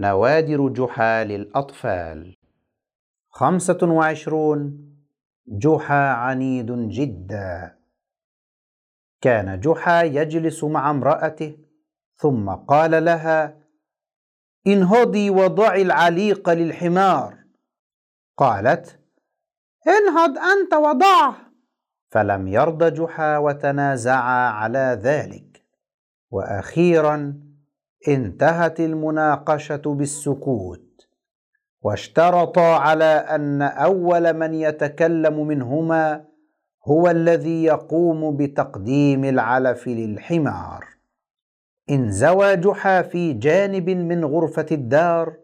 نوادر جحا للأطفال خمسة وعشرون جحا عنيد جدا. كان جحا يجلس مع امرأته ثم قال لها انهضي وضعي العليق للحمار. قالت انهض أنت وضعه. فلم يرض جحا وتنازعا على ذلك. وأخيرا انتهت المناقشة بالسكوت واشترطا على أن أول من يتكلم منهما هو الذي يقوم بتقديم العلف للحمار. انزوى جحا في جانب من غرفة الدار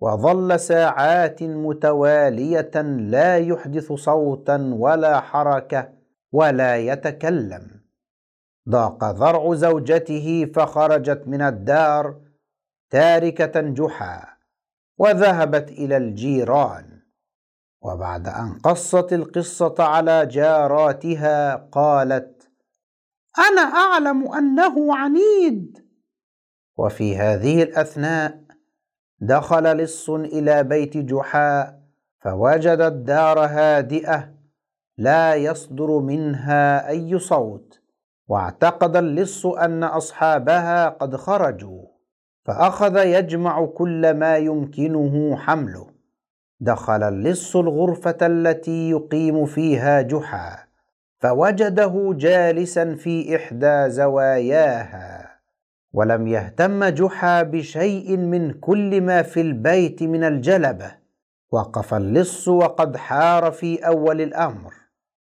وظل ساعات متوالية لا يحدث صوتا ولا حركة ولا يتكلم. ضاق ذرع زوجته فخرجت من الدار تاركة جحا وذهبت إلى الجيران. وبعد أن قصت القصة على جاراتها قالت أنا أعلم أنه عنيد. وفي هذه الأثناء دخل لص إلى بيت جحا فوجد الدار هادئة لا يصدر منها أي صوت. واعتقد اللص أن أصحابها قد خرجوا فأخذ يجمع كل ما يمكنه حمله. دخل اللص الغرفة التي يقيم فيها جحا فوجده جالسا في إحدى زواياها. ولم يهتم جحا بشيء من كل ما في البيت من الجلبة. وقف اللص وقد حار في أول الأمر.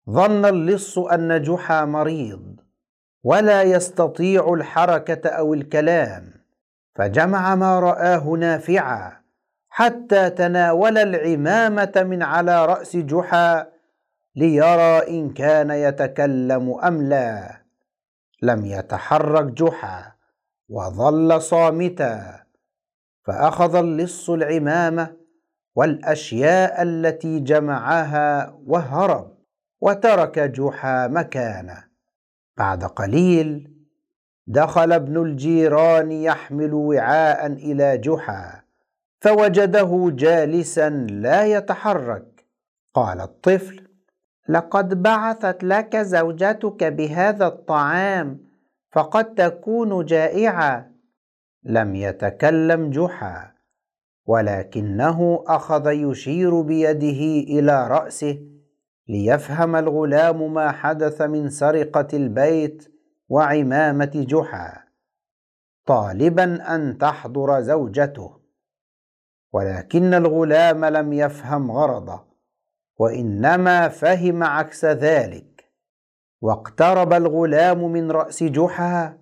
ظن اللص أن جحا مريض. ولا يستطيع الحركة أو الكلام فجمع ما رآه نافعا حتى تناول العمامة من على رأس جحا ليرى إن كان يتكلم أم لا. لم يتحرك جحا وظل صامتا. فأخذ اللص العمامة والأشياء التي جمعها وهرب وترك جحا مكانه بعد قليل دخل ابن الجيران يحمل وعاء إلى جحا فوجده جالسا لا يتحرك. قال الطفل لقد بعثت لك زوجتك بهذا الطعام فقد تكون جائعة. لم يتكلم جحا ولكنه أخذ يشير بيده إلى رأسه ليفهم الغلام ما حدث من سرقة البيت وعمامة جحا طالبا أن تحضر زوجته. ولكن الغلام لم يفهم غرضه وإنما فهم عكس ذلك. واقترب الغلام من رأس جحا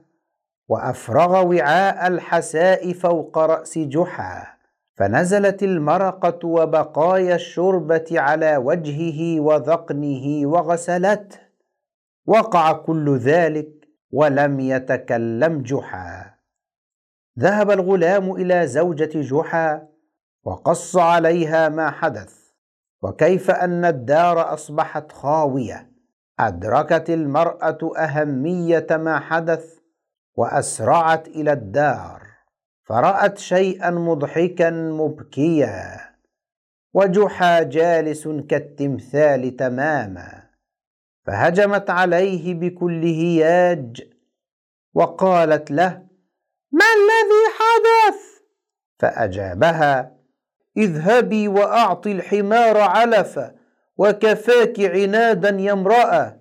وأفرغ وعاء الحساء فوق رأس جحا. فنزلت المرقة وبقايا الشربة على وجهه وذقنه وغسلته. وقع كل ذلك ولم يتكلم جحا. ذهب الغلام إلى زوجة جحا وقص عليها ما حدث. وكيف أن الدار أصبحت خاوية؟ أدركت المرأة أهمية ما حدث وأسرعت إلى الدار. فرأت شيئا مضحكا مبكيا وجحا جالس كالتمثال تماما فهجمت عليه بكل هياج وقالت له ما الذي حدث؟ فأجابها اذهبي وأعطي الحمار علفا وكفاك عنادا يا امرأة.